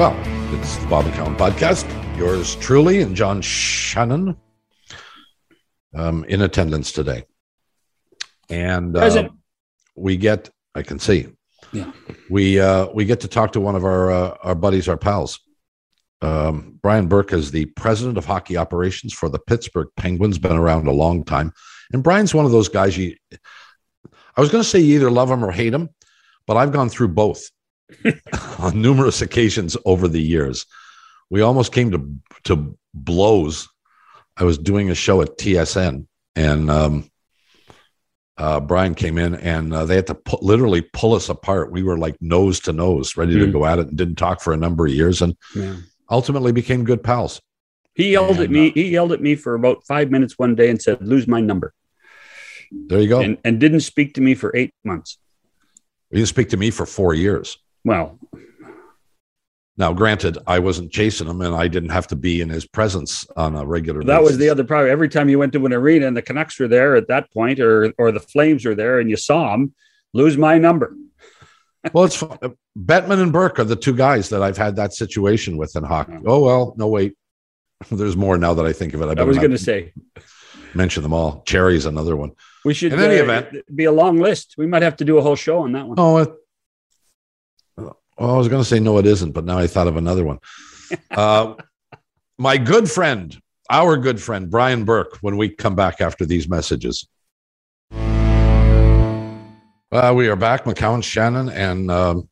Well, it's the Bob and McCown podcast. Yours truly and John Shannon um, in attendance today. And uh, we get, I can see, Yeah. we uh, we get to talk to one of our uh, our buddies, our pals. Um, Brian Burke is the president of hockey operations for the Pittsburgh Penguins. Been around a long time, and Brian's one of those guys. You, I was going to say you either love him or hate him, but I've gone through both on numerous occasions over the years. We almost came to to blows. I was doing a show at TSN, and um, uh, Brian came in, and uh, they had to pu- literally pull us apart. We were like nose to nose, ready to Mm. go at it, and didn't talk for a number of years, and Yeah. ultimately became good pals. He yelled at me. uh, He yelled at me for about five minutes one day and said, "Lose my number," There you go. and, and didn't speak to me for eight months. he didn't speak to me for four years. Well, Now, granted, I wasn't chasing him, and I didn't have to be in his presence on a regular. that was the other problem. Every time you went to an arena and the Canucks were there at that point, or or the Flames were there, and you saw them, lose my number. well, it's fu- uh, Bettman and Burke are the two guys that I've had that situation with in hockey. Oh well, no wait, there's more now that I think of it. I, I was going to say mention them all. Cherry's another one. we should In any uh, event- be a long list. We might have to do a whole show on that one. Oh, it, well, I was going to say no, it isn't, but now I thought of another one. Uh, my good friend, our good friend Brian Burke. When we come back after these messages. Uh, we are back, McCown Shannon, and um,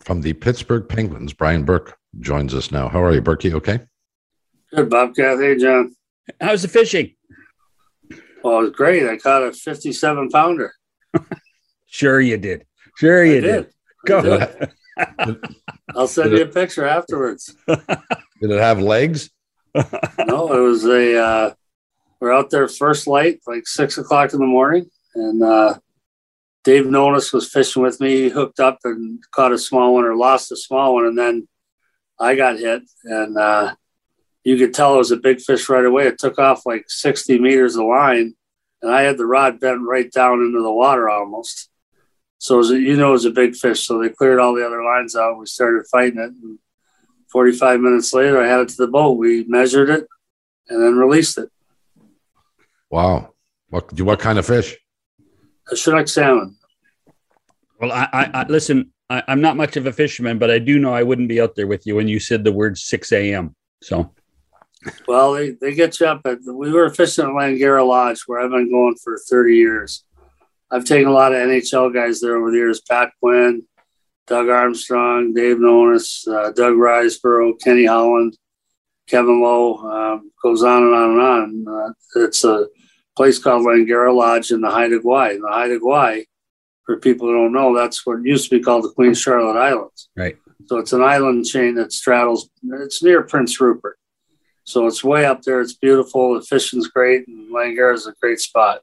from the Pittsburgh Penguins, Brian Burke joins us now. How are you, Berkey? Okay. Good, Bobcat. Hey, John. How's the fishing? Well, it was great. I caught a 57 pounder. Sure, you did. Sure, you I did. did. Go. Did it, I'll send you a picture afterwards. did it have legs? no, it was a, uh, we're out there first light, like six o'clock in the morning. And uh, Dave Nonis was fishing with me. He hooked up and caught a small one or lost a small one. And then I got hit. And uh, you could tell it was a big fish right away. It took off like 60 meters of line. And I had the rod bent right down into the water almost. So it was a, you know it was a big fish. So they cleared all the other lines out. We started fighting it. And 45 minutes later, I had it to the boat. We measured it and then released it. Wow. What what kind of fish? A Chinook salmon. Well, I, I, I listen. I, I'm not much of a fisherman, but I do know I wouldn't be out there with you when you said the word 6 a.m. So Well, they, they get you up at, we were fishing at Langara Lodge where I've been going for 30 years. I've taken a lot of NHL guys there over the years Pat Quinn, Doug Armstrong, Dave Nonis, uh, Doug Risebrough, Kenny Holland, Kevin Lowe, um, goes on and on and on. Uh, it's a place called Langara Lodge in the Haida Gwaii. And the Haida Gwaii, for people who don't know, that's what used to be called the Queen Charlotte Islands. Right. So it's an island chain that straddles, it's near Prince Rupert. So it's way up there. It's beautiful. The fishing's great, and Langara is a great spot.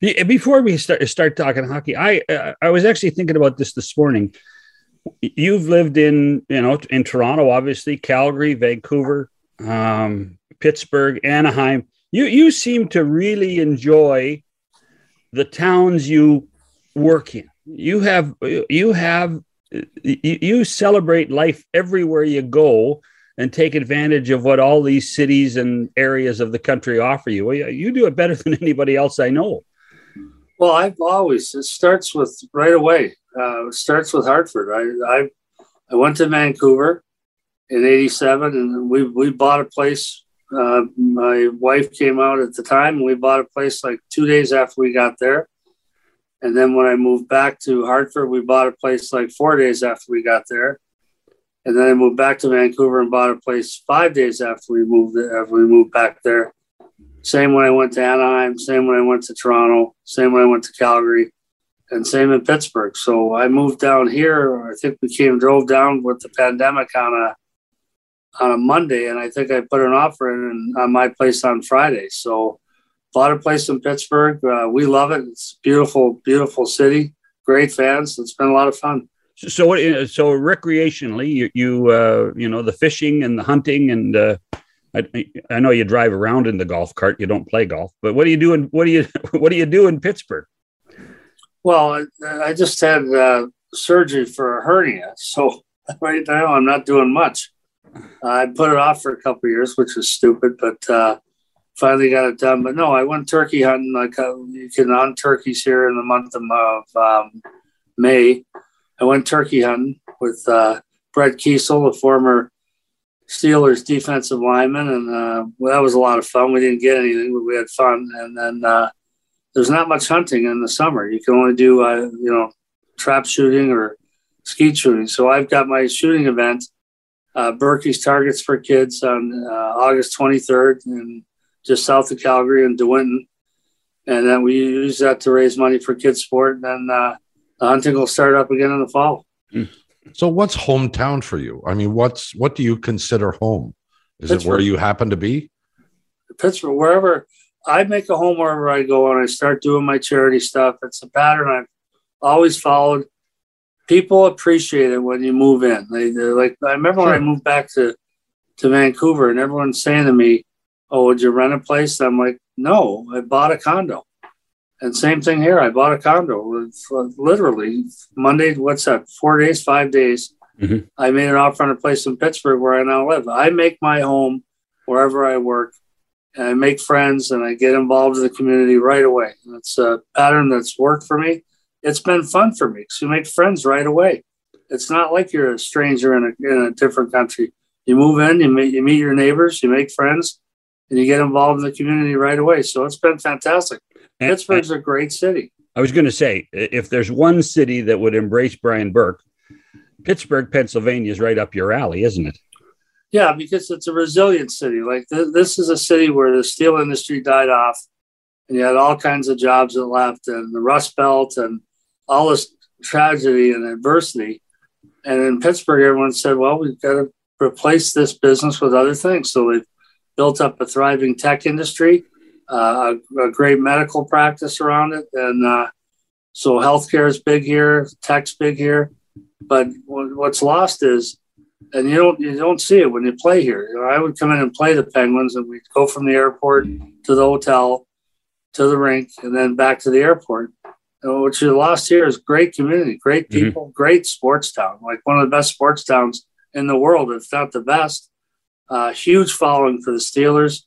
Be- before we start start talking hockey, I uh, I was actually thinking about this this morning. You've lived in you know in Toronto, obviously, Calgary, Vancouver, um, Pittsburgh, Anaheim. You you seem to really enjoy the towns you work in. You have you have you celebrate life everywhere you go and take advantage of what all these cities and areas of the country offer you- You do it better than anybody else I know. Well, I've always it starts with right away. Uh, it starts with Hartford. I, I I went to Vancouver in '87, and we we bought a place. Uh, my wife came out at the time, and we bought a place like two days after we got there. And then when I moved back to Hartford, we bought a place like four days after we got there. And then I moved back to Vancouver and bought a place five days after we moved after we moved back there. Same when I went to Anaheim, same when I went to Toronto, same when I went to Calgary, and same in Pittsburgh. So I moved down here. I think we came drove down with the pandemic on a on a Monday, and I think I put an offer in on my place on Friday. So bought a place in Pittsburgh. Uh, we love it. It's beautiful, beautiful city. Great fans. It's been a lot of fun. So? So recreationally, you you uh, you know the fishing and the hunting and uh, I, I know you drive around in the golf cart. You don't play golf, but what do you do in what do you what do you do in Pittsburgh? Well, I, just had uh, surgery for a hernia, so right now, I'm not doing much. I put it off for a couple years, which was stupid, but uh, finally got it done. But no, I went turkey hunting. Like uh, you can hunt turkeys here in the month of, um, May. I went turkey hunting with uh, Brett Keisel, a former Steelers defensive lineman, and uh, well, that was a lot of fun. We didn't get anything, but we had fun. And then uh, there's not much hunting in the summer. You can only do uh, you know trap shooting or skeet shooting. So I've got my shooting event, uh, Berkey's Targets for Kids, on uh, August 23rd, and just south of Calgary in DeWinton. And then we use that to raise money for kids sport. And then uh, the hunting will start up again in the fall. Hmm. So what's hometown for you? I mean, what's what do you consider home? Is Pittsburgh. it where you happen to be? Pittsburgh, wherever I make a home wherever I go and I start doing my charity stuff. It's a pattern I've always followed. People appreciate it when you move in. They, like, I remember sure. when I moved back to, to Vancouver and everyone's saying to me, Oh, would you rent a place? I'm like, No, I bought a condo. And same thing here. I bought a condo literally Monday. What's that? Four days, five days. Mm-hmm. I made an offer on a place in Pittsburgh where I now live. I make my home wherever I work and I make friends and I get involved in the community right away. It's a pattern that's worked for me. It's been fun for me because you make friends right away. It's not like you're a stranger in a, in a different country. You move in, you meet, you meet your neighbors, you make friends, and you get involved in the community right away. So it's been fantastic. And, Pittsburgh's a great city. I was going to say, if there's one city that would embrace Brian Burke, Pittsburgh, Pennsylvania is right up your alley, isn't it? Yeah, because it's a resilient city. Like th- this is a city where the steel industry died off, and you had all kinds of jobs that left, and the Rust Belt, and all this tragedy and adversity. And in Pittsburgh, everyone said, "Well, we've got to replace this business with other things." So they've built up a thriving tech industry, uh, a, a, great medical practice around it, and uh, so healthcare is big here, tech's big here. But what's lost is and you don't you don't see it when you play here. You know, I would come in and play the Penguins, and we'd go from the airport to the hotel, to the rink, and then back to the airport. And what you lost here is great community, great mm-hmm. people, mm-hmm. great sports town, like one of the best sports towns in the world, if not the best. Uh, huge following for the Steelers,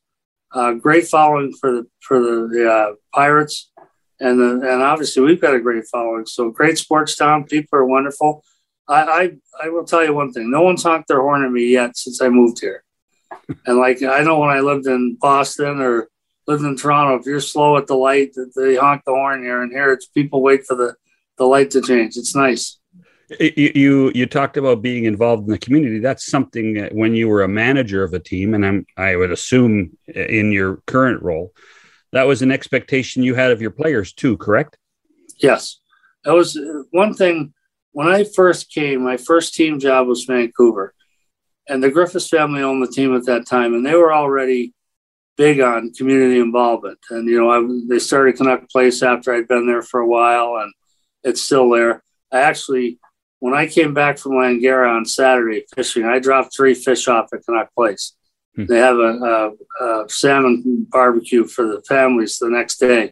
uh, great following for the for the, the uh, Pirates, and the, and obviously we've got a great following. So great sports town, people are wonderful I, I, I will tell you one thing. No one's honked their horn at me yet since I moved here. and like I know when I lived in Boston or lived in Toronto, if you're slow at the light, they honk the horn here. And here it's people wait for the, the light to change. It's nice. You, you, you talked about being involved in the community. That's something that when you were a manager of a team, and I'm I would assume in your current role, that was an expectation you had of your players too. Correct? Yes, that was uh, one thing when I first came, my first team job was Vancouver, and the Griffiths family owned the team at that time, and they were already big on community involvement. And you know, I, they started Canuck Place after I'd been there for a while, and it's still there. I actually, when I came back from Langara on Saturday fishing, I dropped three fish off at Canuck Place. Hmm. They have a, a, a salmon barbecue for the families the next day.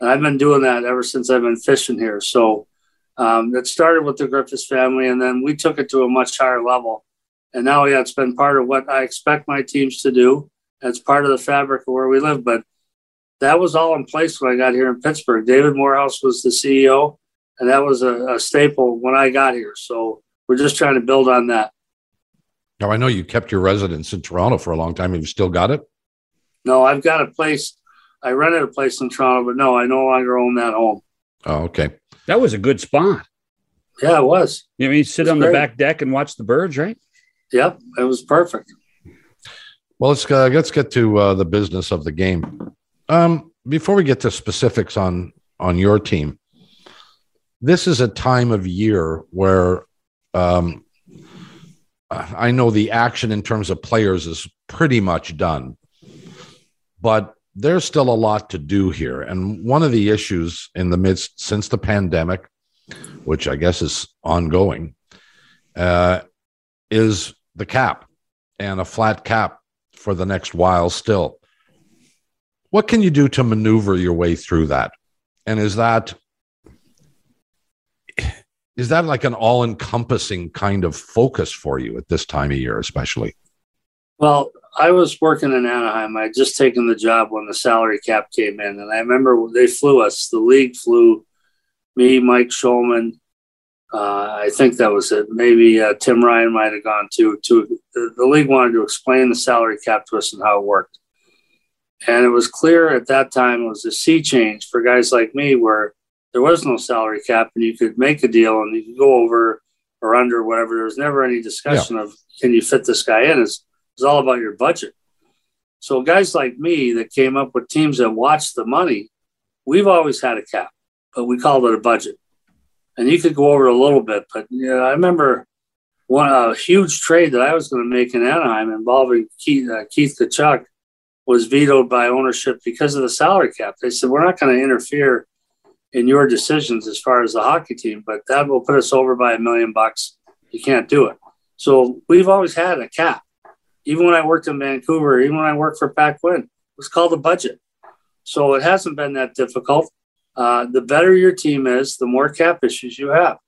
And I've been doing that ever since I've been fishing here. So um, it started with the Griffiths family, and then we took it to a much higher level. And now, yeah, it's been part of what I expect my teams to do. It's part of the fabric of where we live. But that was all in place when I got here in Pittsburgh. David Morehouse was the CEO, and that was a, a staple when I got here. So we're just trying to build on that. Now, I know you kept your residence in Toronto for a long time. Have you still got it? No, I've got a place. I rented a place in Toronto, but no, I no longer own that home. Oh, okay. That was a good spot. Yeah, it was. You know, you sit on great. the back deck and watch the birds, right? Yep, it was perfect. Well, let's uh, let's get to uh, the business of the game. Um, before we get to specifics on on your team, this is a time of year where um, I know the action in terms of players is pretty much done, but there's still a lot to do here. And one of the issues in the midst since the pandemic, which I guess is ongoing, uh, is the cap and a flat cap for the next while still. What can you do to maneuver your way through that? And is that is that like an all encompassing kind of focus for you at this time of year, especially? Well, I was working in Anaheim. I had just taken the job when the salary cap came in. And I remember they flew us, the league flew me, Mike Schulman. Uh, I think that was it. Maybe uh, Tim Ryan might have gone too. To the, the league wanted to explain the salary cap to us and how it worked. And it was clear at that time it was a sea change for guys like me where there was no salary cap and you could make a deal and you could go over or under whatever. There was never any discussion yeah. of can you fit this guy in. It's, it's all about your budget. So guys like me that came up with teams that watched the money, we've always had a cap, but we called it a budget. And you could go over a little bit, but you know, I remember one a huge trade that I was going to make in Anaheim involving Keith, uh, Keith Tkachuk was vetoed by ownership because of the salary cap. They said we're not going to interfere in your decisions as far as the hockey team, but that will put us over by a million bucks. You can't do it. So we've always had a cap. Even when I worked in Vancouver, even when I worked for Pat Quinn, it was called a budget. So it hasn't been that difficult. Uh, the better your team is, the more cap issues you have.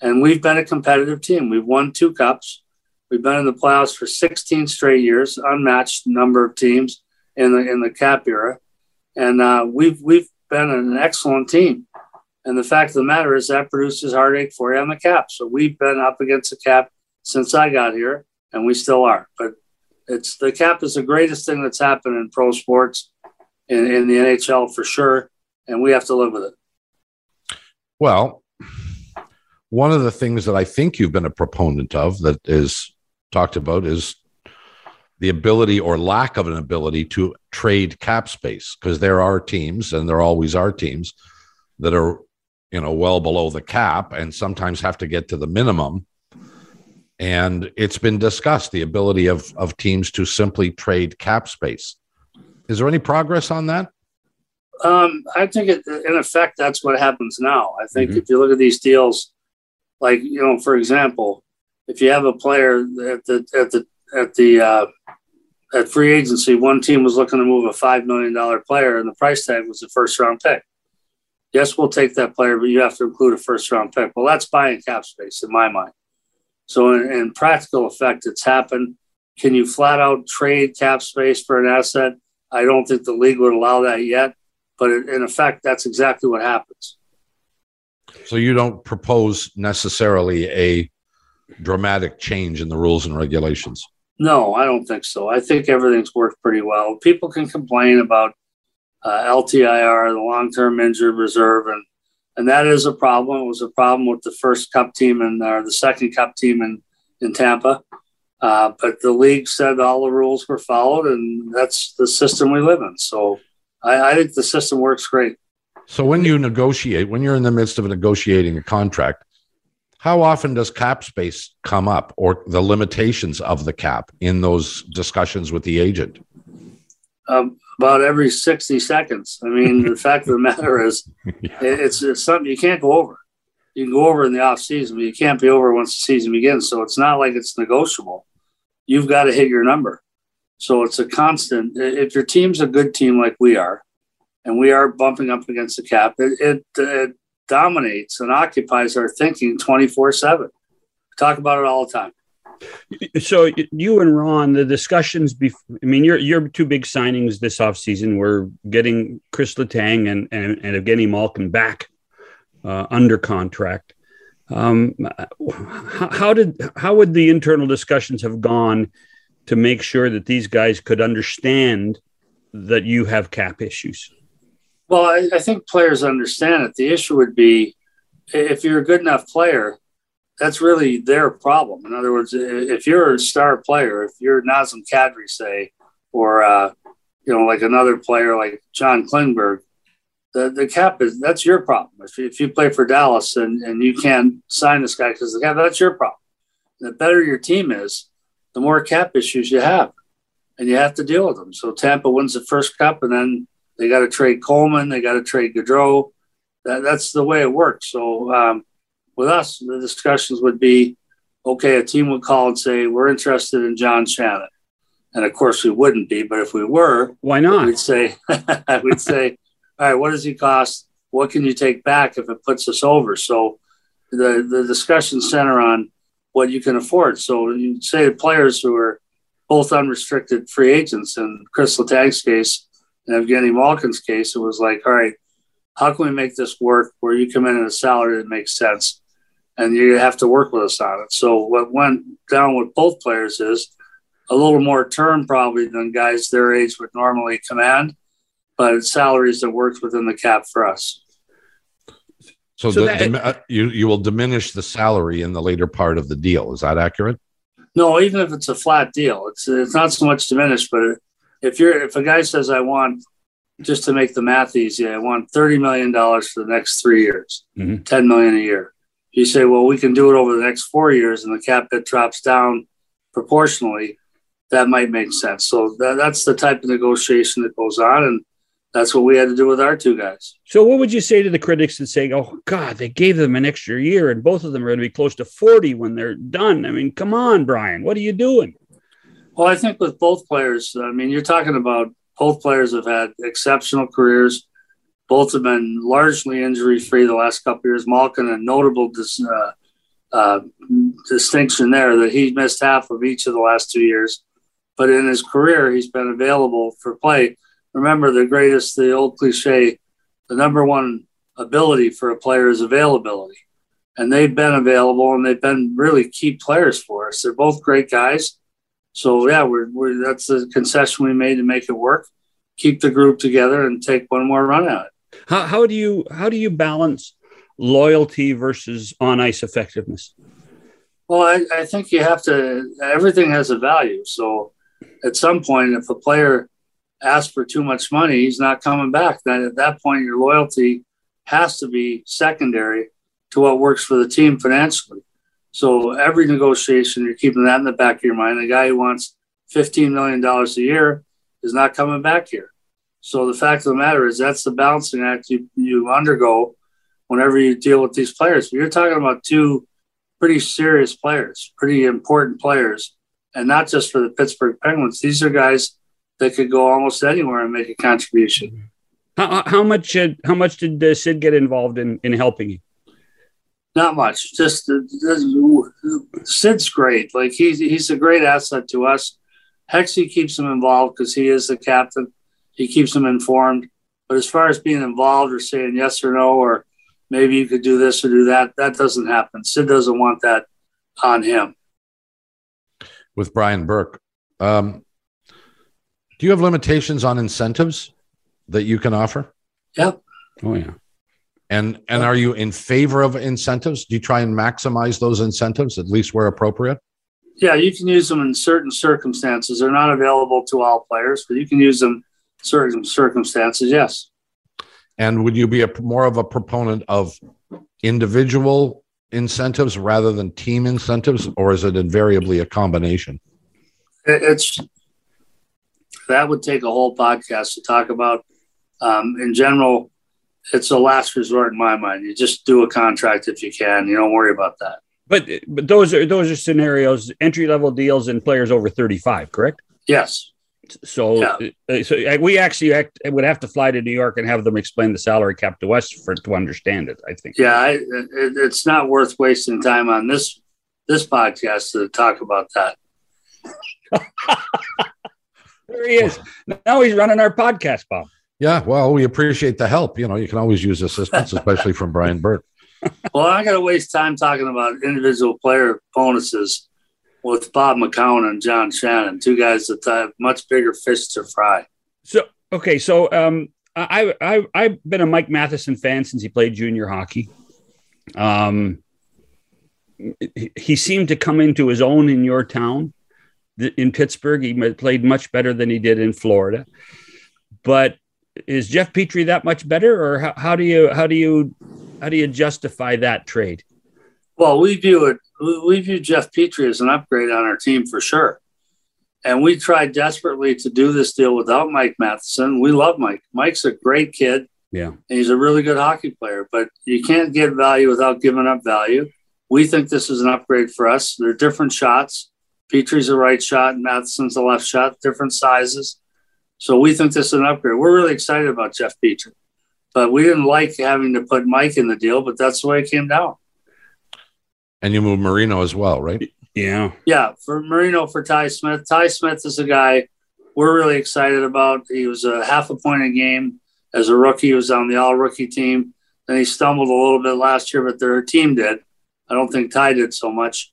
And we've been a competitive team. We've won two cups. We've been in the playoffs for 16 straight years, unmatched number of teams in the in the cap era. And uh, we've we've been an excellent team. And the fact of the matter is that produces heartache for you on the cap. So we've been up against the cap since I got here, and we still are. But it's the cap is the greatest thing that's happened in pro sports in, in the NHL for sure, and we have to live with it. Well, one of the things that I think you've been a proponent of that is talked about is the ability or lack of an ability to trade cap space because there are teams and there always are teams that are you know well below the cap and sometimes have to get to the minimum. And it's been discussed the ability of of teams to simply trade cap space. Is there any progress on that? Um, i think it, in effect that's what happens now. I think mm-hmm. if you look at these deals like you know for example if you have a player at the at the at the uh, at free agency, one team was looking to move a five million dollar player, and the price tag was a first round pick. Yes, we'll take that player, but you have to include a first round pick. Well, that's buying cap space in my mind. So, in, in practical effect, it's happened. Can you flat out trade cap space for an asset? I don't think the league would allow that yet, but in effect, that's exactly what happens. So, you don't propose necessarily a dramatic change in the rules and regulations? No, I don't think so. I think everything's worked pretty well. People can complain about uh, LTIR, the long term injured reserve, and and that is a problem. It was a problem with the first Cup team and the second Cup team in in Tampa. Uh, but the league said all the rules were followed, and that's the system we live in. So I, I think the system works great. So when you negotiate, when you're in the midst of negotiating a contract, how often does cap space come up or the limitations of the cap in those discussions with the agent? Um, about every 60 seconds. I mean, the fact of the matter is, yeah. it's, it's something you can't go over. You can go over in the off season, but you can't be over once the season begins. So it's not like it's negotiable. You've got to hit your number. So it's a constant. If your team's a good team like we are, and we are bumping up against the cap, it, it, it dominates and occupies our thinking 24 7. Talk about it all the time. So you and Ron, the discussions. Bef- I mean, your your two big signings this offseason were getting Chris Letang and and, and Evgeny Malkin back uh, under contract. Um, how, how did how would the internal discussions have gone to make sure that these guys could understand that you have cap issues? Well, I, I, think players understand it. The issue would be if you're a good enough player, that's really their problem. In other words, if you're a star player, if you're Nazem Kadri, say, or uh, you know, like another player like John Klingberg, the, the cap is that's your problem. If, if you play for Dallas and, and you can't sign this guy because the cap, that's your problem. The better your team is, the more cap issues you have, and you have to deal with them. So Tampa wins the first cup, and then they got to trade Coleman. They got to trade Goodrow. That, that's the way it works. So um, with us, the discussions would be, okay, a team would call and say, we're interested in John Shannon. And of course we wouldn't be, but if we were, why not? We'd say, we'd say, all right, what does he cost? What can you take back if it puts us over? So the the discussion center on what you can afford. So you say the players who are both unrestricted free agents in Chris Letang's case and Evgeny Malkin's case, it was like, all right, how can we make this work where you come in at a salary that makes sense and you have to work with us on it. So what went down with both players is a little more term probably than guys their age would normally command, but salaries that worked within the cap for us. So, so the, that, the, uh, you you will diminish the salary in the later part of the deal. Is that accurate? No, even if it's a flat deal, it's it's not so much diminished. But if you're if a guy says I want just to make the math easy, I want thirty million dollars for the next three years, mm-hmm. ten million a year. You say, well, we can do it over the next four years, and the cap hit drops down proportionally. That might make sense. So that, that's the type of negotiation that goes on, and that's what we had to do with our two guys. So, what would you say to the critics that say, "Oh God, they gave them an extra year, and both of them are going to be close to forty when they're done"? I mean, come on, Brian, what are you doing? Well, I think with both players, I mean, you're talking about both players have had exceptional careers. Both have been largely injury free the last couple years. Malkin, a notable dis, uh, uh, distinction there that he missed half of each of the last two years, but in his career, he's been available for play remember the greatest, the old cliche, the number one ability for a player is availability. And they've been available and they've been really key players for us. They're both great guys. So yeah, we're, we're that's the concession we made to make it work. Keep the group together and take one more run at it. How, how do you how do you balance loyalty versus on ice effectiveness? Well, I, I think you have to. Everything has a value. So at some point, if a player asks for too much money, he's not coming back. Then at that point, your loyalty has to be secondary to what works for the team financially. So every negotiation, you're keeping that in the back of your mind. The guy who wants $15 million a year is not coming back here. So the fact of the matter is that's the balancing act you, you undergo whenever you deal with these players. But you're talking about two pretty serious players, pretty important players, and not just for the Pittsburgh Penguins. These are guys that could go almost anywhere and make a contribution. How, how much how much did uh, Sid get involved in in helping you? Not much. Just uh, Sid's great. Like he's he's a great asset to us. Hexy keeps him involved because he is the captain. He keeps him informed. But as far as being involved or saying yes or no, or maybe you could do this or do that, that doesn't happen. Sid doesn't want that on him. With Brian Burke, um, do you have limitations on incentives that you can offer? Yep. Oh yeah. And and are you in favor of incentives? Do you try and maximize those incentives at least where appropriate? Yeah, you can use them in certain circumstances. They're not available to all players, but you can use them certain circumstances. Yes. And would you be a more of a proponent of individual incentives rather than team incentives, or is it invariably a combination? It's that would take a whole podcast to talk about. Um, in general, it's a last resort in my mind. You just do a contract if you can. You don't worry about that. But but those are those are scenarios, entry level deals, and players over thirty five, correct? Yes. So, yeah. Uh, so uh, we actually act, would have to fly to New York and have them explain the salary cap to us for to understand it. I think. Yeah, I, it, it's not worth wasting time on this this podcast to talk about that. There he is. Now he's running our podcast, Bob. Yeah, well, we appreciate the help. You know, you can always use assistance, especially from Brian Burke. well, I'm going to waste time talking about individual player bonuses with Bob McCown and John Shannon, two guys that have much bigger fish to fry. So, okay, so um, I, I I've been a Mike Matheson fan since he played junior hockey. Um, he seemed to come into his own in your town in Pittsburgh. He played much better than he did in Florida. But is Jeff Petry that much better, or how, how do you how do you how do you justify that trade? Well, we view it. We view Jeff Petry as an upgrade on our team for sure. And we tried desperately to do this deal without Mike Matheson. We love Mike. Mike's a great kid. Yeah. And he's a really good hockey player, but you can't get value without giving up value. We think this is an upgrade for us. They're different shots. Petry's a right shot, and Matheson's a left shot, different sizes. So we think this is an upgrade. We're really excited about Jeff Petry, but we didn't like having to put Mike in the deal, but that's the way it came down. And you move Marino as well, right? Yeah. Yeah, for Marino for Ty Smith. Ty Smith is a guy we're really excited about. He was a half a point a game as a rookie. He was on the all rookie team. Then he stumbled a little bit last year, but their team did. I don't think Ty did so much.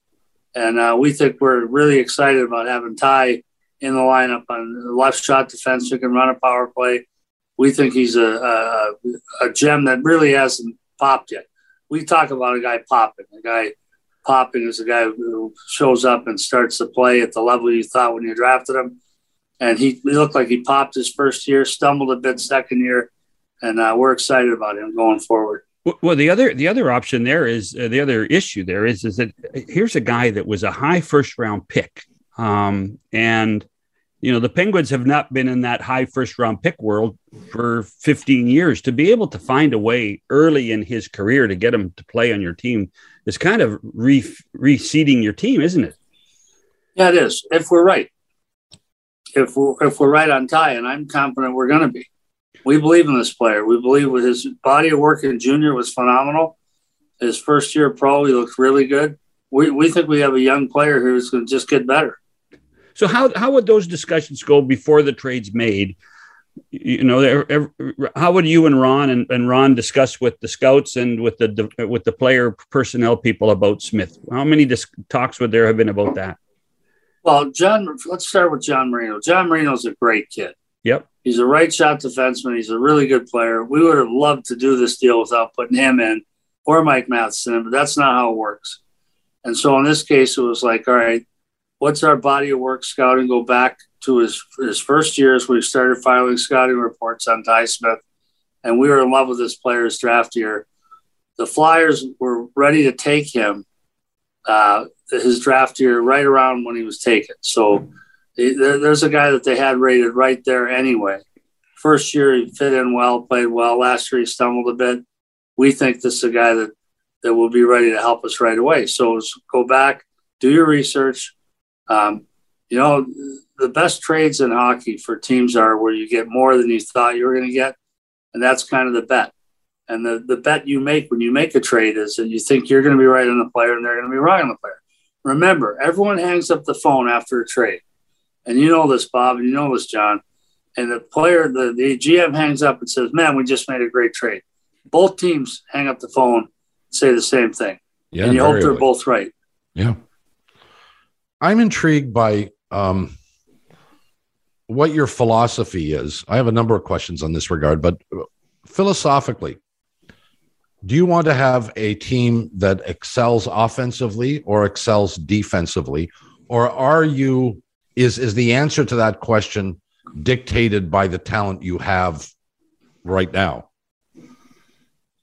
And uh, we think we're really excited about having Ty in the lineup on left shot defense who can run a power play. We think he's a, a, a gem that really hasn't popped yet. We talk about a guy popping. A guy popping is a guy who shows up and starts to play at the level you thought when you drafted him. And he, he looked like he popped his first year, stumbled a bit second year, and uh, we're excited about him going forward. Well, the other the other option there is uh, the other issue there is is that here's a guy that was a high first round pick, um, and you know the Penguins have not been in that high first round pick world for 15 years. To be able to find a way early in his career to get him to play on your team is kind of re- reseeding your team, isn't it? Yeah, it is. If we're right, if we're if we're right on Ty, and I'm confident we're going to be we believe in this player. We believe with his body of work in junior was phenomenal. His first year pro, he looked really good. We, we think we have a young player who's going to just get better. So how how would those discussions go before the trade's made? You know, how would you and Ron and, and Ron discuss with the scouts and with the with the player personnel people about Smith? How many dis- talks would there have been about that? Well, John, let's start with John Marino. John Marino's a great kid. Yep. He's a right shot defenseman. He's a really good player. We would have loved to do this deal without putting him in or Mike Matheson, but that's not how it works. And so in this case, it was like, all right, what's our body of work scouting? Go back to his his first years we started filing scouting reports on Ty Smith, and we were in love with this player's draft year. The Flyers were ready to take him uh, his draft year right around when he was taken. So there's a guy that they had rated right there anyway. First year he fit in well, played well. Last year he stumbled a bit. We think this is a guy that that will be ready to help us right away. So go back, do your research. Um, you know, the best trades in hockey for teams are where you get more than you thought you were going to get, and that's kind of the bet. And the the bet you make when you make a trade is that you think you're going to be right on the player and they're going to be wrong on the player. Remember, everyone hangs up the phone after a trade and you know this, Bob, and you know this, John. And the player, the, the GM hangs up and says, Man, we just made a great trade. Both teams hang up the phone, say the same thing. Yeah, and you hope they're both right. Yeah. I'm intrigued by um, what your philosophy is. I have a number of questions on this regard, but philosophically, do you want to have a team that excels offensively or excels defensively? Or are you is is the answer to that question dictated by the talent you have right now?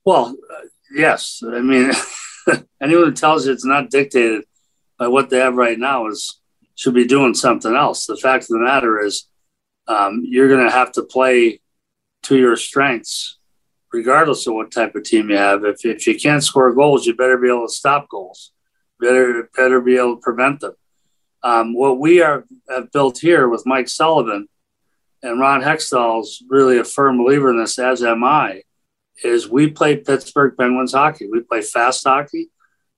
Well, uh, yes. I mean, anyone who tells you it's not dictated by what they have right now is should be doing something else. The fact of the matter is, um, you're going to have to play to your strengths, regardless of what type of team you have. If if you can't score goals, you better be able to stop goals. Better better be able to prevent them. Um, what we are have built here with Mike Sullivan and Ron Hextall's really a firm believer in this, as am I, is we play Pittsburgh Penguins hockey. We play fast hockey.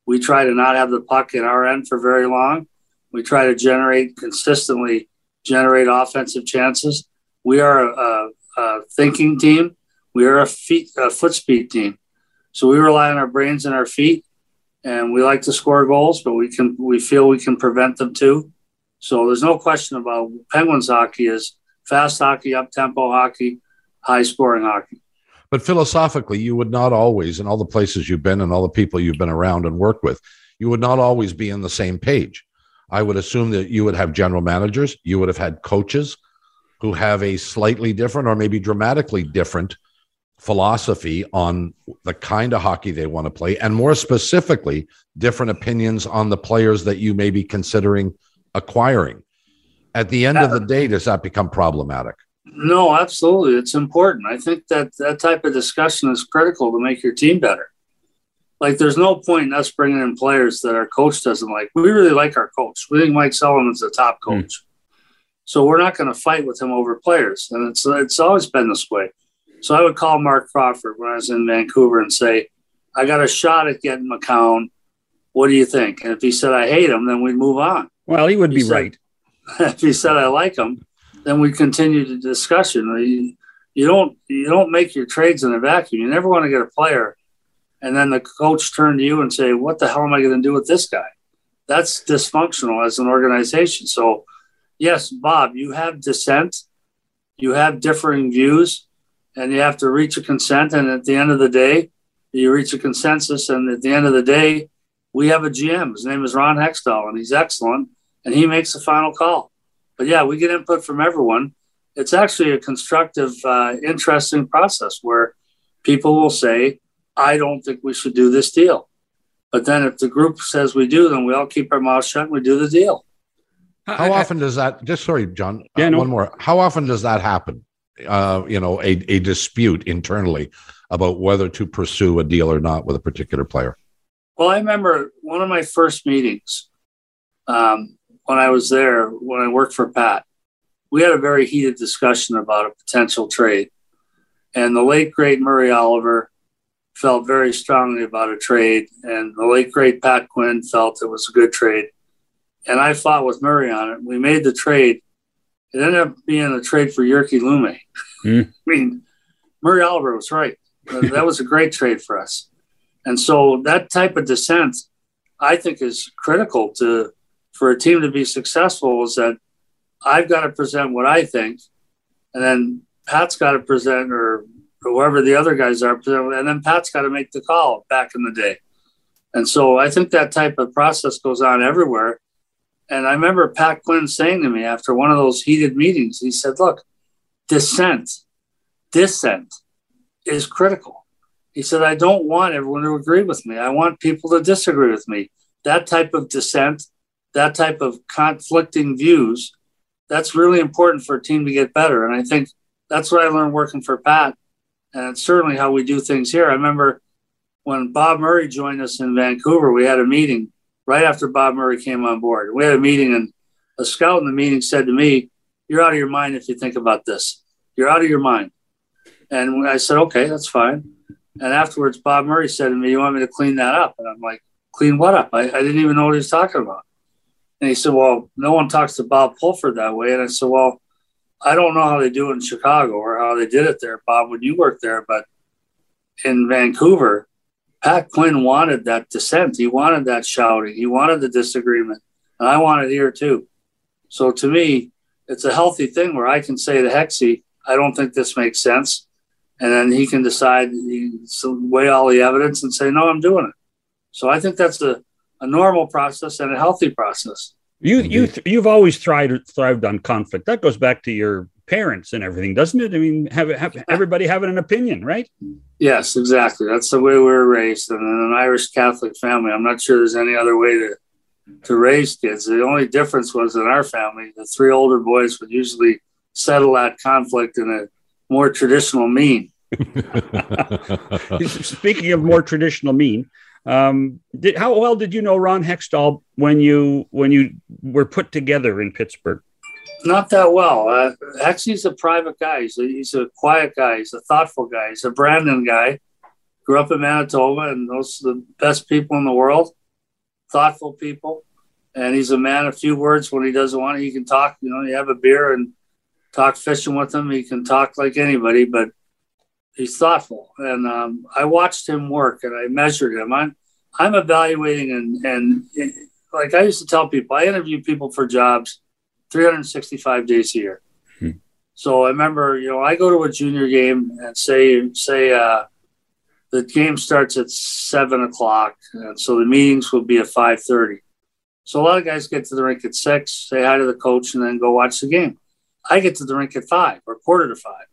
We try to not have the puck in our end for very long. We try to generate consistently generate offensive chances. We are a, a, thinking team. We are a feet a foot speed team. So we rely on our brains and our feet and we like to score goals, but we can we feel we can prevent them too. So there's no question about Penguins hockey is fast hockey, up tempo hockey, high scoring hockey. But philosophically, you would not always, in all the places you've been and all the people you've been around and worked with, you would not always be on the same page. I would assume that you would have general managers, you would have had coaches who have a slightly different or maybe dramatically different philosophy on the kind of hockey they want to play, and more specifically, different opinions on the players that you may be considering acquiring. At the end of the uh, day, does that become problematic? No, absolutely. It's important. I think that that type of discussion is critical to make your team better. Like, there's no point in us bringing in players that our coach doesn't like. We really like our coach. We think Mike Sullivan's the top hmm. coach. Mm. So we're not going to fight with him over players. And it's, it's always been this way. So I would call Marc Crawford when I was in Vancouver and say, I got a shot at getting McCown. what do you think? And if he said, I hate him, then we'd move on. Well, he would be said, right. if he said, I like him, then we continue the discussion. You, you don't you don't make your trades in a vacuum. You never want to get a player and then the coach turn to you and say, What the hell am I going to do with this guy? That's dysfunctional as an organization. So yes, Bob, you have dissent, you have differing views, and you have to reach a consent. And at the end of the day, you reach a consensus. And at the end of the day, we have a GM. His name is Ron Hextall, and he's excellent, and he makes the final call. But yeah, we get input from everyone. It's actually a constructive, uh, interesting process where people will say, I don't think we should do this deal. But then if the group says we do, then we all keep our mouths shut and we do the deal. How I, often does that? Just sorry, John. Uh, yeah, uh, no. one more. How often does that happen? Uh, you know, a, a dispute internally about whether to pursue a deal or not with a particular player. Well, I remember one of my first meetings um, when I was there, when I worked for Pat. We had a very heated discussion about a potential trade, and the late great Murray Oliver felt very strongly about a trade, and the late great Pat Quinn felt it was a good trade and I fought with Murray on it. We made the trade. It ended up being a trade for Jyrki Lumme. Mm. I mean, Murray Oliver was right. that was a great trade for us. And so that type of dissent, I think, is critical to for a team to be successful. Is that I've got to present what I think, and then Pat's got to present, or whoever the other guys are, and then Pat's got to make the call. Back in the day, and so I think that type of process goes on everywhere. And I remember Pat Quinn saying to me after one of those heated meetings, he said, Look, dissent, dissent is critical. He said, I don't want everyone to agree with me. I want people to disagree with me. That type of dissent, that type of conflicting views, that's really important for a team to get better. And I think that's what I learned working for Pat. And certainly how we do things here. I remember when Bob Murray joined us in Vancouver, we had a meeting right after Bob Murray came on board. We had a meeting, and a scout in the meeting said to me, You're out of your mind if you think about this. You're out of your mind. And I said, Okay, that's fine. And afterwards, Bob Murray said to me, You want me to clean that up? And I'm like, Clean what up? I, I didn't even know what he was talking about. And he said, Well, no one talks to Bob Pulford that way. And I said, Well, I don't know how they do it in Chicago or how they did it there, Bob, when you worked there, but in Vancouver, Pat Quinn wanted that dissent. He wanted that shouting. He wanted the disagreement. And I want it here too. So to me, it's a healthy thing where I can say to Hexy, I don't think this makes sense. And then he can decide, he weigh all the evidence and say, no, I'm doing it. So I think that's a, a normal process and a healthy process. You, you, you've always thrived, thrived on conflict. That goes back to your parents and everything, doesn't it? I mean, have, have everybody having an opinion, right? Yes, exactly. That's the way we were raised, and in an Irish Catholic family, I'm not sure there's any other way to to raise kids. The only difference was in our family, the three older boys would usually settle that conflict in a more traditional mean. Speaking of more traditional mean, um, did, how well did you know Ron Hextall when you when you were put together in Pittsburgh? Not that well. Uh, actually, he's a private guy. He's a, he's a quiet guy. He's a thoughtful guy. He's a Brandon guy. Grew up in Manitoba, and those are the best people in the world. Thoughtful people, and he's a man of few words. When he doesn't want, to he can talk. You know, you have a beer and talk fishing with him. He can talk like anybody, but he's thoughtful. And um, I watched him work, and I measured him. I'm I'm evaluating, and and like I used to tell people, I interview people for jobs 365 days a year. Hmm. So I remember, you know, I go to a junior game and say, say, uh, the game starts at seven o'clock, and so the meetings will be at five thirty. So a lot of guys get to the rink at six, say hi to the coach, and then go watch the game. I get to the rink at five or quarter to five.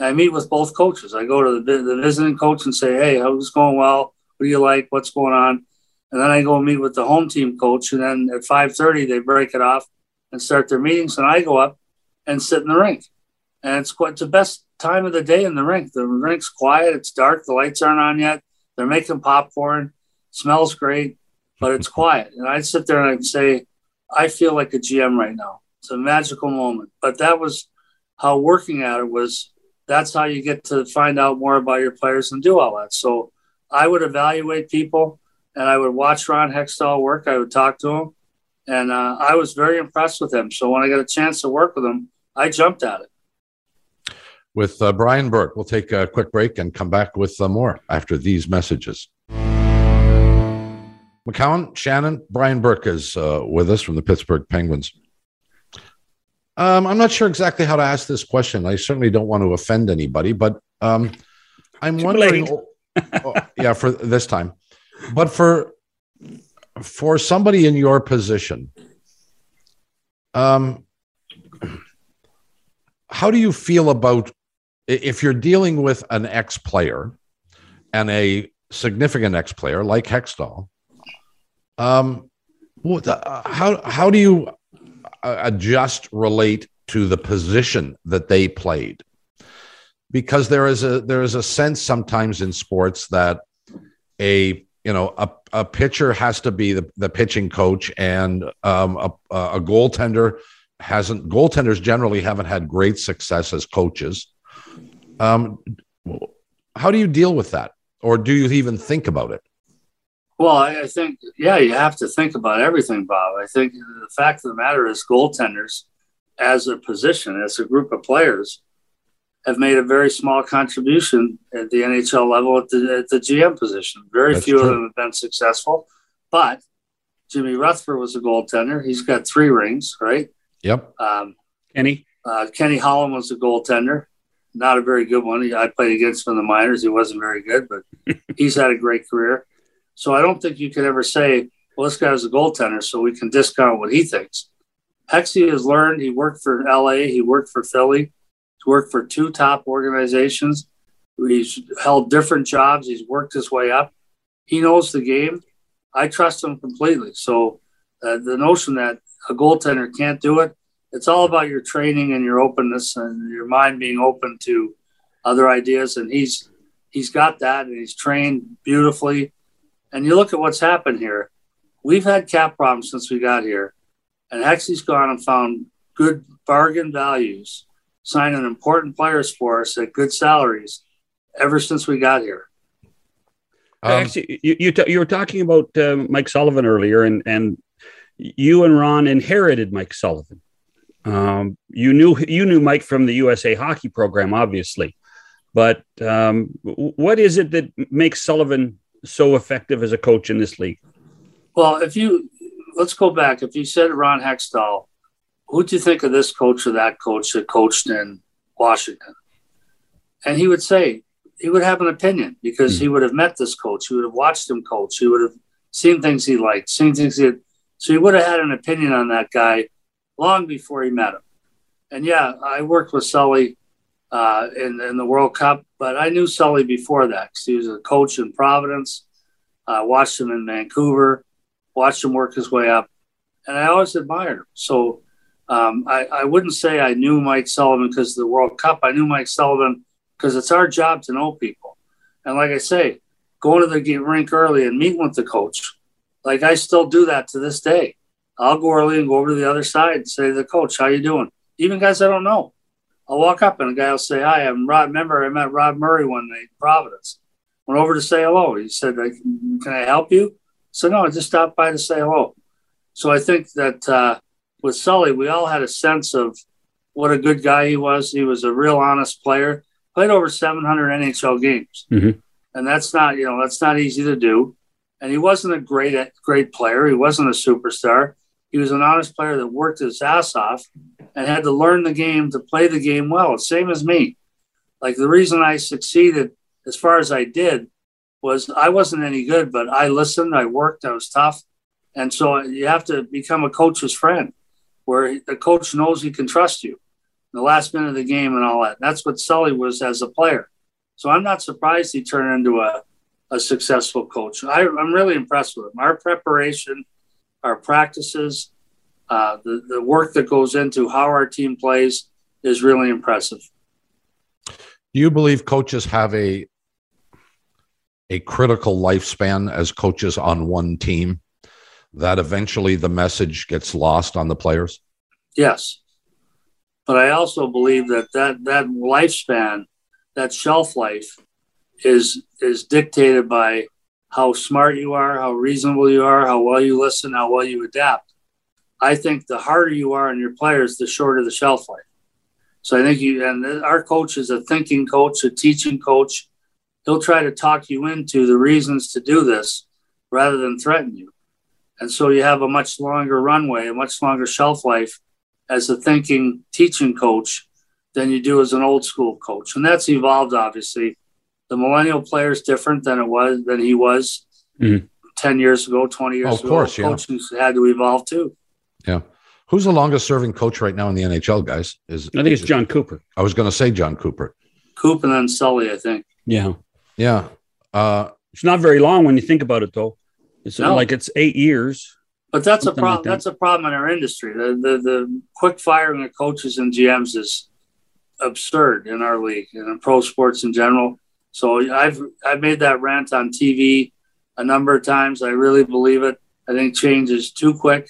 I meet with both coaches. I go to the, the visiting coach and say, "Hey, how's it going? Well, what do you like? What's going on?" And then I go meet with the home team coach, and then at five thirty they break it off and start their meetings. And I go up and sit in the rink. And it's quite the best time of the day in the rink. The rink's quiet, it's dark, the lights aren't on yet. They're making popcorn, smells great, but it's quiet. And I'd sit there and I'd say, I feel like a GM right now. It's a magical moment. But that was how working at it was that's how you get to find out more about your players and do all that. So I would evaluate people and I would watch Ron Hextall work. I would talk to him, and uh, I was very impressed with him. So when I got a chance to work with him, I jumped at it. With uh, Brian Burke, we'll take a quick break and come back with uh, more after these messages. McCown, Shannon, Brian Burke is uh, with us from the Pittsburgh Penguins. Um, I'm not sure exactly how to ask this question. I certainly don't want to offend anybody, but um, I'm wondering. oh, yeah, for this time, but for for somebody in your position, um, how do you feel about if you're dealing with an ex player and a significant ex player like Hextall? Um, how how do you uh, adjust relate to the position that they played? Because there is a there is a sense sometimes in sports that a you know a, a pitcher has to be the, the pitching coach and um, a, a goaltender hasn't goaltenders generally haven't had great success as coaches. Um, how do you deal with that? Or do you even think about it well I, I think yeah you have to think about everything bob i think the fact of the matter is goaltenders as a position as a group of players have made a very small contribution at the NHL level at the, at the GM position. Very That's few true. of them have been successful, but Jimmy Rutherford was a goaltender. He's got three rings, right? Yep. Um, Kenny? Uh, Kenny Holland was a goaltender. Not a very good one. I played against him in the minors. He wasn't very good, but he's had a great career. So I don't think you could ever say, well, this guy's a goaltender, so we can discount what he thinks. Hexy has learned. He worked for LA. He worked for Philly he's worked for two top organizations. He's held different jobs. He's worked his way up. He knows the game. I trust him completely. So uh, the notion that a goaltender can't do it, it's all about your training and your openness and your mind being open to other ideas. And he's he's got that, and he's trained beautifully. And you look at what's happened here. We've had cap problems since we got here, and Hexy's gone and found good bargain values signing important players for us at good salaries ever since we got here. Um, Actually, you you, t- you, were talking about uh, Mike Sullivan earlier, and and you and Ron inherited Mike Sullivan. Um, you knew you knew Mike from the USA Hockey program, obviously, but um, what is it that makes Sullivan so effective as a coach in this league? Well, if you let's go back, if you said Ron Hextall who'd you think of this coach or that coach that coached in Washington? And he would say, he would have an opinion because mm. he would have met this coach. He would have watched him coach. He would have seen things he liked, seen things he had. So he would have had an opinion on that guy long before he met him. And yeah, I worked with Sully uh, in, in the World Cup, but I knew Sully before that because he was a coach in Providence. I watched him in Vancouver, watched him work his way up, and I always admired him. So um, I, I wouldn't say I knew Mike Sullivan because of the World Cup. I knew Mike Sullivan because it's our job to know people. And like I say, going to the rink early and meeting with the coach, like I still do that to this day. I'll go early and go over to the other side and say to the coach, "How you doing?" Even guys I don't know. I'll walk up and a guy will say, "Hi, I'm Rod." Remember, I met Rod Murray one night in Providence. Went over to say hello. He said, "Can I help you?" So no, I just stopped by to say hello. So I think that uh, with Sully, we all had a sense of what a good guy he was. He was a real honest player. Played over 700 NHL games, mm-hmm. and that's not you know that's not easy to do. And he wasn't a great great player. He wasn't a superstar. He was an honest player that worked his ass off and had to learn the game to play the game well. Same as me. Like the reason I succeeded as far as I did was I wasn't any good, but I listened, I worked, I was tough. And so you have to become a coach's friend where the coach knows he can trust you the last minute of the game and all that. That's what Sully was as a player. So I'm not surprised he turned into a, a successful coach. I, am really impressed with him. Our preparation, our practices, uh, the, the work that goes into how our team plays is really impressive. Do you believe coaches have a a critical lifespan as coaches on one team? that eventually the message gets lost on the players? Yes. But I also believe that that, that lifespan, that shelf life, is is dictated by how smart you are, how reasonable you are, how well you listen, how well you adapt. I think the harder you are on your players, the shorter the shelf life. So I think you and our coach is a thinking coach, a teaching coach. He'll try to talk you into the reasons to do this rather than threaten you. And so you have a much longer runway, a much longer shelf life as a thinking teaching coach than you do as an old school coach. And that's evolved obviously. The millennial player is different than it was than he was mm-hmm. 10 years ago, 20 years oh, of ago. Course, yeah. Coaches had to evolve too. Yeah. Who's the longest serving coach right now in the NHL, guys? Is I think it's Jon Cooper. I was going to say Jon Cooper. Coop and then Sully, I think. Yeah. Yeah. Uh, it's not very long when you think about it, though. It's no. like it's eight years. But that's a problem. Like that. That's a problem in our industry. The, the the quick firing of coaches and GMs is absurd in our league and in pro sports in general. So I've I've made that rant on TV a number of times. I really believe it. I think change is too quick.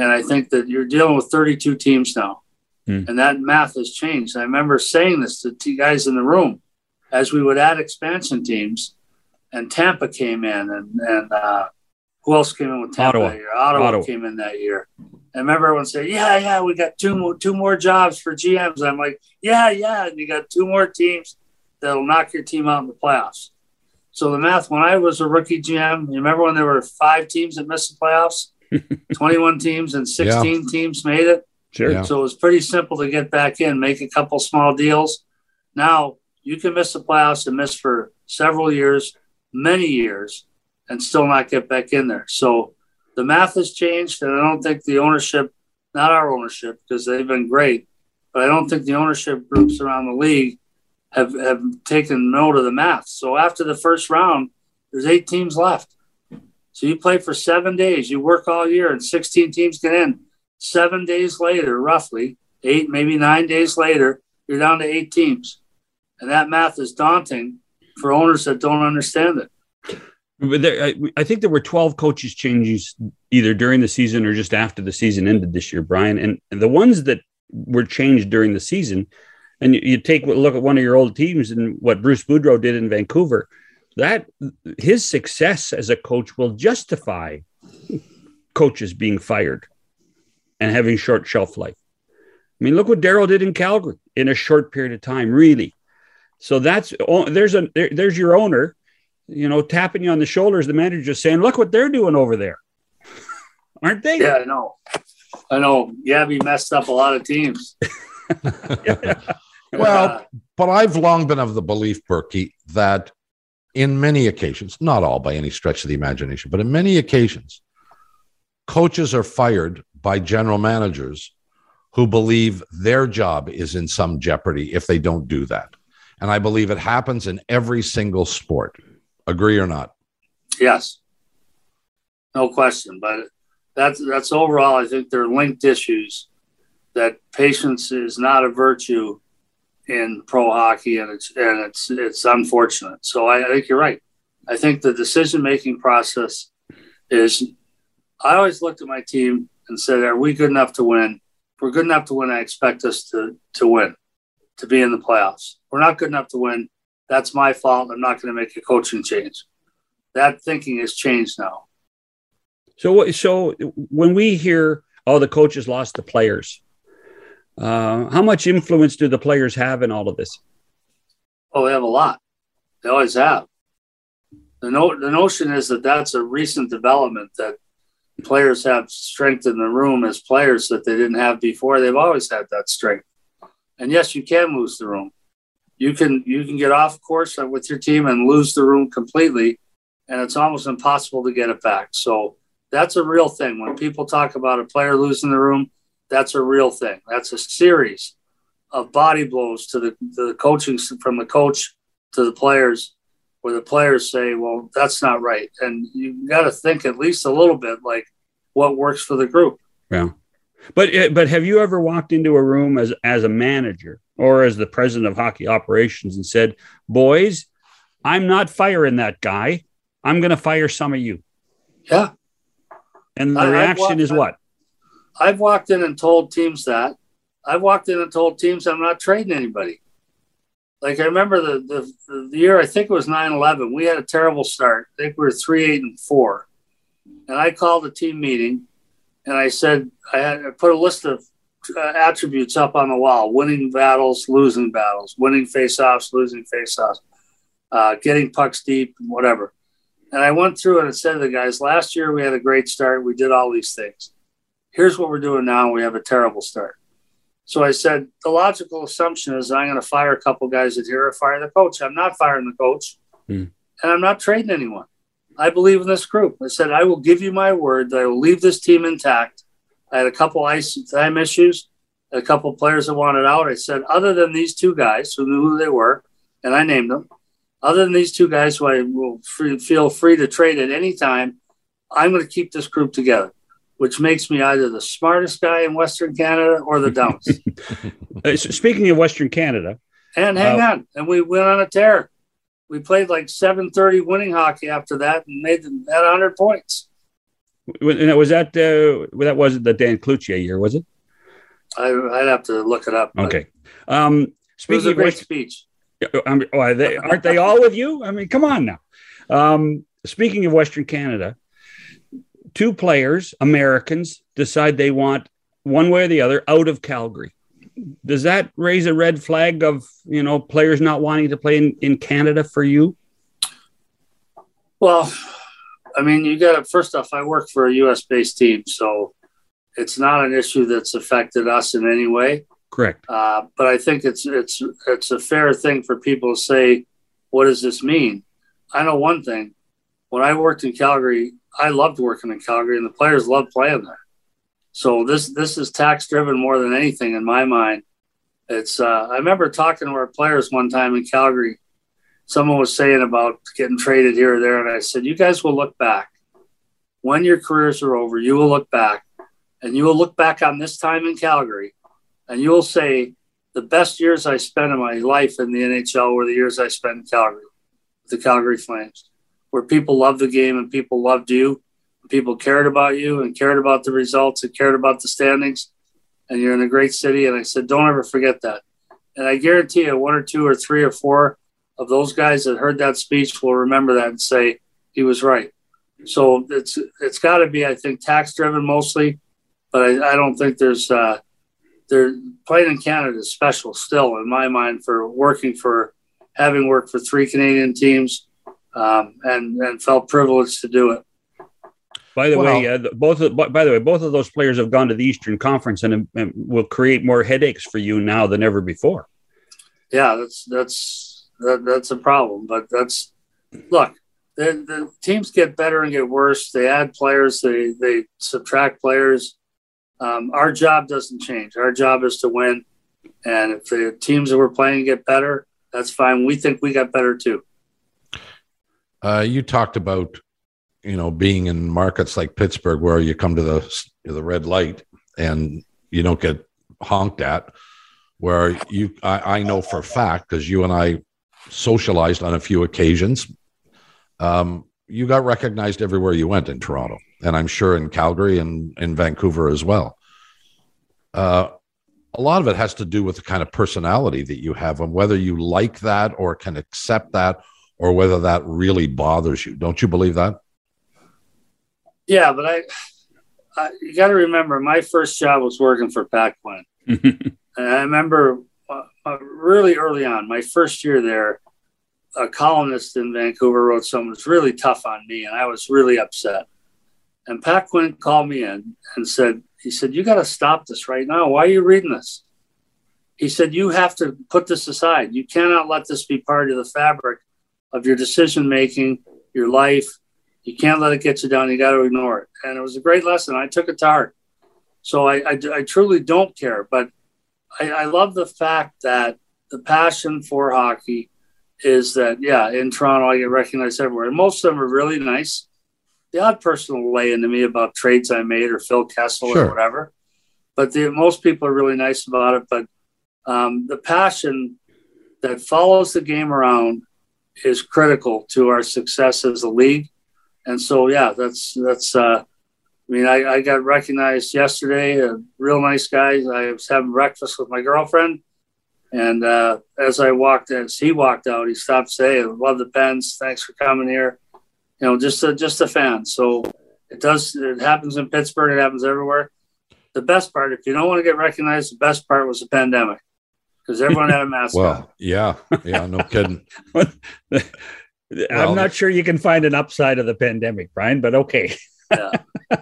And I think that you're dealing with 32 teams now. Mm. And that math has changed. I remember saying this to you guys in the room as we would add expansion teams, and Tampa came in, and, and uh, who else came in with Tampa Ottawa. that year? Ottawa, Ottawa, came in that year. I remember everyone saying, "Yeah, yeah, we got two more, two more jobs for GMs." I'm like, "Yeah, yeah," and you got two more teams that'll knock your team out in the playoffs. So the math, when I was a rookie GM, you remember when there were five teams that missed the playoffs? 21 teams and 16 yeah. teams made it. Sure. Yeah. So it was pretty simple to get back in, make a couple small deals. Now you can miss the playoffs and miss for several years, many years, and still not get back in there. So the math has changed, and I don't think the ownership, not our ownership, because they've been great, but I don't think the ownership groups around the league have, have taken note of the math. So after the first round, there's eight teams left. So you play for seven days, you work all year, and 16 teams get in. Seven days later, roughly, eight, maybe nine days later, you're down to eight teams. And that math is daunting for owners that don't understand it. But there, I, I, think there were 12 coaches changes either during the season or just after the season ended this year, Brian. And the ones that were changed during the season, and you, you take a look at one of your old teams and what Bruce Boudreau did in Vancouver, that his success as a coach will justify coaches being fired and having short shelf life. I mean, look what Darryl did in Calgary in a short period of time, really. So that's oh, there's a there, there's your owner, you know, tapping you on the shoulders. The manager just saying, "Look what they're doing over there," aren't they? Yeah, I know. I know. Gabby messed up a lot of teams. well, but I've long been of the belief, Burkie, that in many occasions, not all by any stretch of the imagination, but in many occasions, coaches are fired by general managers who believe their job is in some jeopardy if they don't do that. And I believe it happens in every single sport. Agree or not? Yes. No question. But that's that's overall, I think they're linked issues that patience is not a virtue in pro hockey, and it's and it's it's unfortunate. So I, I think you're right. I think the decision making process is. I always looked at my team and said, "Are we good enough to win? If we're good enough to win. I expect us to to win, to be in the playoffs. We're not good enough to win. That's my fault. I'm not going to make a coaching change. That thinking has changed now. So, so when we hear, "Oh, the coaches lost the players," Uh, how much influence do the players have in all of this? Oh, they have a lot. They always have. The, no- the notion is that that's a recent development that players have strength in the room as players that they didn't have before. They've always had that strength. And yes, you can lose the room. You can you can get off course with your team and lose the room completely, and it's almost impossible to get it back. So that's a real thing. When people talk about a player losing the room, that's a real thing. That's a series of body blows to the, to the coaching from the coach to the players, where the players say, "Well, that's not right," and you got to think at least a little bit like what works for the group. Yeah, but eh, but have you ever walked into a room as as a manager or as the president of hockey operations and said, "Boys, I'm not firing that guy. I'm going to fire some of you." Yeah. And the I, reaction is what? I've walked in and told teams that. I've walked in and told teams I'm not trading anybody. like I remember the, the, the year I think it was 9-11, we had a terrible start. I think we were three, eight, and four. And I called a team meeting and I said I had I put a list of uh, attributes up on the wall: winning battles, losing battles, winning face-offs, losing face-offs, uh, getting pucks deep, whatever. And I went through and I said to the guys, last year we had a great start. We did all these things. Here's what we're doing now. We have a terrible start. So I said, the logical assumption is I'm going to fire a couple guys at here or fire the coach. I'm not firing the coach mm. and I'm not trading anyone. I believe in this group. I said, I will give you my word that I will leave this team intact. I had a couple ice time issues, a couple players that wanted out. I said, other than these two guys who knew who they were, and I named them, other than these two guys who I will free, feel free to trade at any time, I'm going to keep this group together which makes me either the smartest guy in Western Canada or the dumbest. Uh, speaking of Western Canada, and hang uh, on, and we went on a tear. We played like seven thirty winning hockey after that, and made them at hundred points. And Was that uh, that wasn't the Dan Cloutier year, was it? I, would have to look it up. Okay. Um, speaking of great speech. Um, oh, are they, aren't they all with you? I mean, come on now. Um, speaking of Western Canada, two players, Americans, decide they want one way or the other out of Calgary. Does that raise a red flag of you know players not wanting to play in, in Canada for you? Well, I mean, you got to first off, I work for a U.S. based team, so it's not an issue that's affected us in any way. Correct. Uh, but I think it's it's it's a fair thing for people to say, what does this mean? I know one thing. When I worked in Calgary, I loved working in Calgary, and the players loved playing there. So this this is tax driven more than anything in my mind. It's uh, I remember talking to our players one time in Calgary. Someone was saying about getting traded here or there, and I said, "You guys will look back when your careers are over. You will look back, and you will look back on this time in Calgary, and you will say." The best years I spent in my life in the NHL were the years I spent in Calgary, with the Calgary Flames where people loved the game and people loved you. People cared about you and cared about the results and cared about the standings. And you're in a great city. And I said, don't ever forget that. And I guarantee you, one or two or three or four of those guys that heard that speech will remember that and say he was right. So it's it's got to be, I think, tax driven mostly, but I, I don't think there's uh, they're playing in Canada is special still in my mind for working for having worked for three Canadian teams um, and and felt privileged to do it. By the well, way, uh, both of, by the way, both of those players have gone to the Eastern Conference and, and, will create more headaches for you now than ever before. Yeah, that's that's that, that's a problem. But that's look, the, the teams get better and get worse. They add players, they they subtract players. Um, our job doesn't change. Our job is to win, and if the teams that we're playing get better, that's fine. We think we got better too. Uh, you talked about, you know, being in markets like Pittsburgh where you come to the the red light and you don't get honked at. Where you, I, I know for a fact because you and I socialized on a few occasions. Um, you got recognized everywhere you went in Toronto, and I'm sure in Calgary and in Vancouver as well. Uh, a lot of it has to do with the kind of personality that you have and whether you like that or can accept that or whether that really bothers you. Don't you believe that? Yeah, but I, I you got to remember, my first job was working for Pat Quinn, and I remember uh, uh, really early on, my first year there, a columnist in Vancouver wrote something was really tough on me, and I was really upset. And Pat Quinn called me in and said, he said, you got to stop this right now. Why are you reading this? He said, you have to put this aside. You cannot let this be part of the fabric of your decision making, your life. You can't let it get you down. You got to ignore it. And it was a great lesson. I took it to heart. So I, I, I truly don't care. But I, I love the fact that the passion for hockey is that, yeah, in Toronto, I get recognized everywhere. And most of them are really nice. The odd person will lay into me about trades I made or Phil Kessel sure. or whatever. But the, most people are really nice about it. But um, the passion that follows the game around is critical to our success as a league. And so, yeah, that's that's. Uh, I mean, I, I got recognized yesterday. A real nice guy. I was having breakfast with my girlfriend, And uh, as I walked, as he walked out, he stopped saying, "Love the Pens. Thanks for coming here." You know, just a, just a fan. So it does. It happens in Pittsburgh. It happens everywhere. The best part, if you don't want to get recognized, the best part was the pandemic because everyone had a mask. Well, on. yeah, yeah, no kidding. I'm Well- not sure you can find an upside of the pandemic, Brian, but okay. Yeah.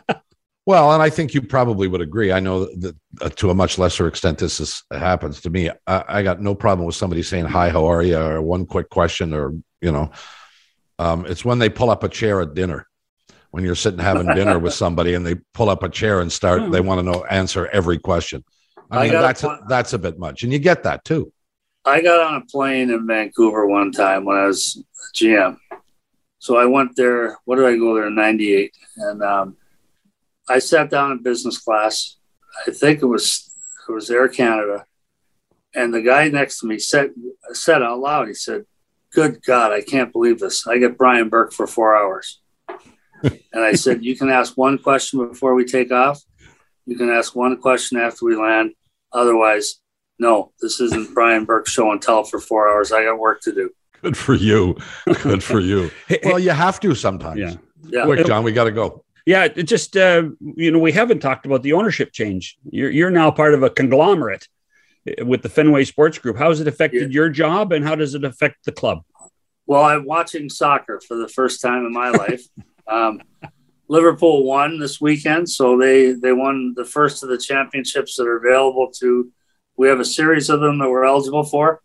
Well, and I think you probably would agree. I know that uh, to a much lesser extent, this is, happens to me. I, I got no problem with somebody saying, Hi, how are you? Or one quick question, or, you know, um, it's when they pull up a chair at dinner. When you're sitting having dinner with somebody and they pull up a chair and start, they want to know, answer every question. I I mean, a that's, a, that's a bit much. And you get that too. I got on a plane in Vancouver one time when I was GM. So I went there. What did I go there in '98? And um, I sat down in business class. I think it was it was Air Canada, and the guy next to me said said out loud. He said, "Good God, I can't believe this. I get Brian Burke for four hours." and I said, "You can ask one question before we take off. You can ask one question after we land. Otherwise, no, this isn't Brian Burke's show and tell for four hours. I got work to do. Good for you. Good for you. Well, you have to sometimes. Yeah. Yeah. Quick, John, we got to go. Yeah, it just uh, you know, we haven't talked about the ownership change. You're you're now part of a conglomerate uh, with the Fenway Sports Group. How has it affected your job, and how does it affect the club? Well, I'm watching soccer for the first time in my life. Um, Liverpool won this weekend, so they they won the first of the championships that are available to. We have a series of them that we're eligible for,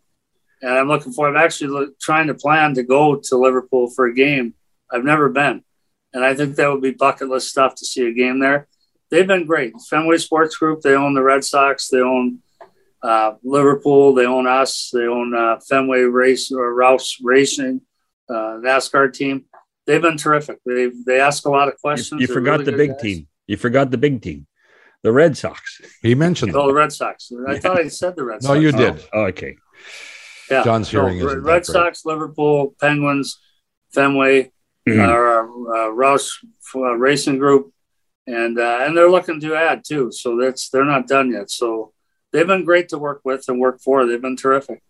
and I'm looking for. I'm actually look, trying to plan to go to Liverpool for a game. I've never been, and I think that would be bucket list stuff to see a game there. They've been great. Fenway Sports Group. They own the Red Sox. They own uh, Liverpool. They own us. They own uh, Fenway Race or Roush Racing, uh, NASCAR team. They've been terrific. They they ask a lot of questions. you They're forgot really the big guys. team. You forgot the big team, the Red Sox. He mentioned Oh, them. the Red Sox. I thought I said the Red Sox. No, you did. Oh, okay. Yeah. John's hearing No, isn't that Red great. Sox, Liverpool, Penguins, Fenway, Mhm. uh, uh, Roush uh, Racing Group, and uh, and they're looking to add too. So that's they're not done yet. So they've been great to work with and work for. They've been terrific.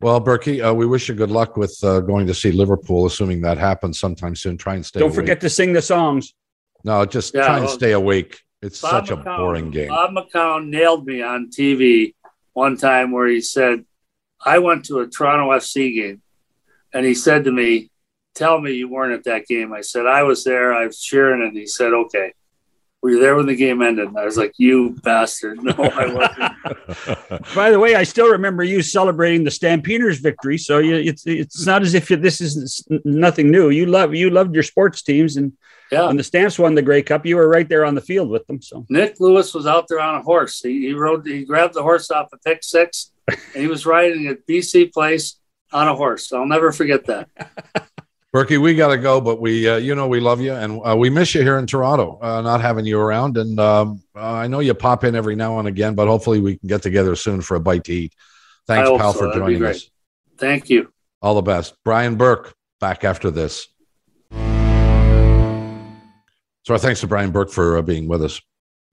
Well, Burkie, uh, we wish you good luck with uh, going to see Liverpool, assuming that happens sometime soon. Try and stay. Don't awake. forget to sing the songs. No, just Yeah, try and well, stay awake. It's Bob such a McCown- boring game. Bob McCown nailed me on TV one time where he said, I went to a Toronto FC game and he said to me, Tell me you weren't at that game. I said, I was there. I was cheering. And he said, Okay. Were you there when the game ended? And I was like, You bastard. No, I wasn't. By the way, I still remember you celebrating the Stampeders victory. So you, it's it's not as if you, this is nothing new. You love you loved your sports teams, and Yeah. when the Stamps won the Grey Cup, you were right there on the field with them. So Nik Lewis was out there on a horse. He, he rode, he grabbed the horse off a pick six and he was riding at BC Place on a horse. I'll never forget that. Burkie, we got to go, but we, uh, you know, we love you and uh, we miss you here in Toronto, uh, not having you around. And um, uh, I know you pop in every now and again, but hopefully we can get together soon for a bite to eat. Thanks, pal, so. for That'd joining us. Thank you. All the best. Brian Burke, back after this. So our thanks to Brian Burke for uh, being with us.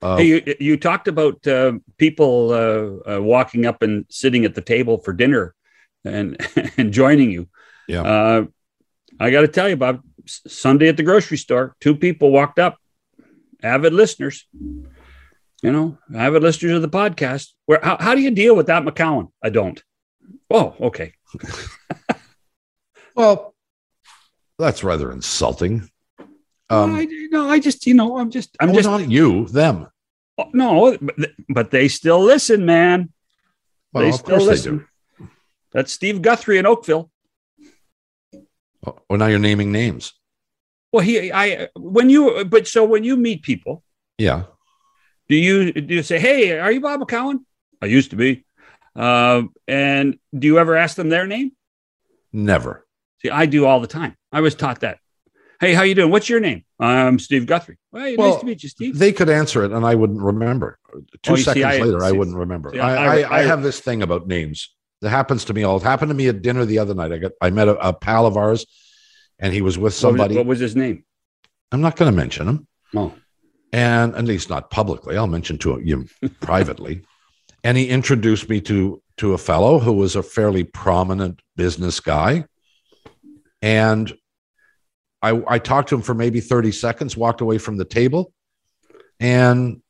Uh, hey, you, you talked about uh, people uh, uh, walking up and sitting at the table for dinner and and joining you. Yeah. I got to tell you, Bob. Sunday at the grocery store, two people walked up, avid listeners. You know, avid listeners of the podcast. Where how, how do you deal with that, McCown? I don't. Oh, okay. well, that's rather insulting. Um, I, no, I just you know I'm just I'm oh, just not you, them. Oh, no, but, but they still listen, man. Well, they of still course they listen. do. That's Steve Guthrie in Oakville. Oh, well, now you're naming names. Well, he, I, when you, but so when you meet people, Yeah. do you do you say, "Hey, are you Bob McCown?" I used to be. Um, and do you ever ask them their name? Never. See, I do all the time. I was taught that. Hey, how you doing? What's your name? I'm Steve Guthrie. Hey, Well, nice to meet you, Steve. They could answer it and I wouldn't remember. Two Oh, you see, seconds I- later, I wouldn't remember. see, I, I, I- have this thing about names. That happens to me all. It happened to me at dinner the other night. I got I met a, a pal of ours and he was with What was- somebody. What was his name? I'm not going to mention him. Oh, and at least not publicly. I'll mention to you privately. And he introduced me to to a fellow who was a fairly prominent business guy. And I, I talked to him for maybe 30 seconds, walked away from the table, and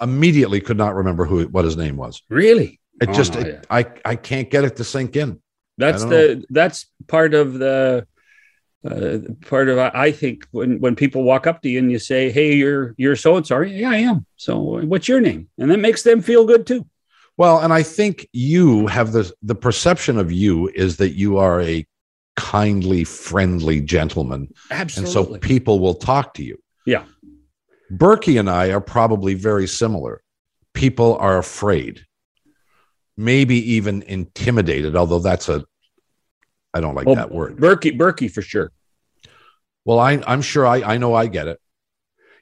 immediately could not remember who what his name was. Really? It Oh, just no, it, yeah. I I can't get it to sink in. That's the that's part of the uh, part of I think when when people walk up to you and you say, "Hey, you're you're so and so." Yeah, I am. So, what's your name? And that makes them feel good too. Well, and I think you have the the perception of you is that you are a kindly, friendly gentleman, absolutely. and so people will talk to you. Yeah. Burkie and I are probably very similar. People are afraid, maybe even intimidated, although that's a I don't like Oh, that word. Burkie, Burkie for sure. Well, I, I'm sure I, I know I get it.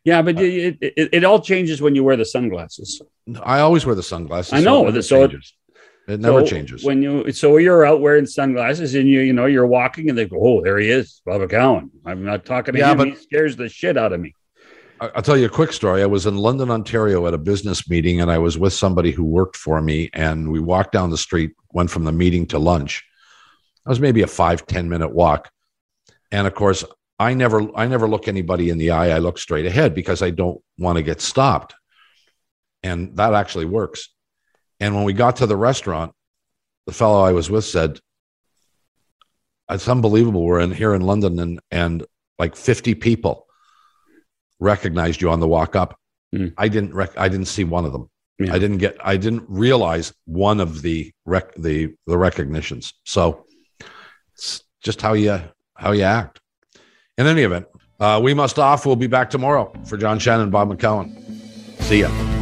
Yeah, Uh, but it, it, it all changes when you wear the sunglasses. I always wear the sunglasses. I know, it never so it- changes. It never So changes. when you. So you're out wearing sunglasses and you you know you're walking and they go, "Oh, there he is, Bob Cowan." I'm not talking to Yeah, him. but- he scares the shit out of me. I'll tell you a quick story. I was in London, Ontario at a business meeting, and I was with somebody who worked for me. And we walked down the street, went from the meeting to lunch. It was maybe a five ten minute walk. And of course, I never I never look anybody in the eye. I look straight ahead because I don't want to get stopped. And that actually works. And when we got to the restaurant, the fellow I was with said, It's unbelievable. We're in here in London and and like 50 people recognized you on the walk up. Hmm. I didn't rec- I didn't see one of them. Yeah. I didn't get I didn't realize one of the rec- the the recognitions. So it's just how you how you act. In any event, uh, we must off. We'll be back tomorrow for John Shannon, Bob McCown. See ya.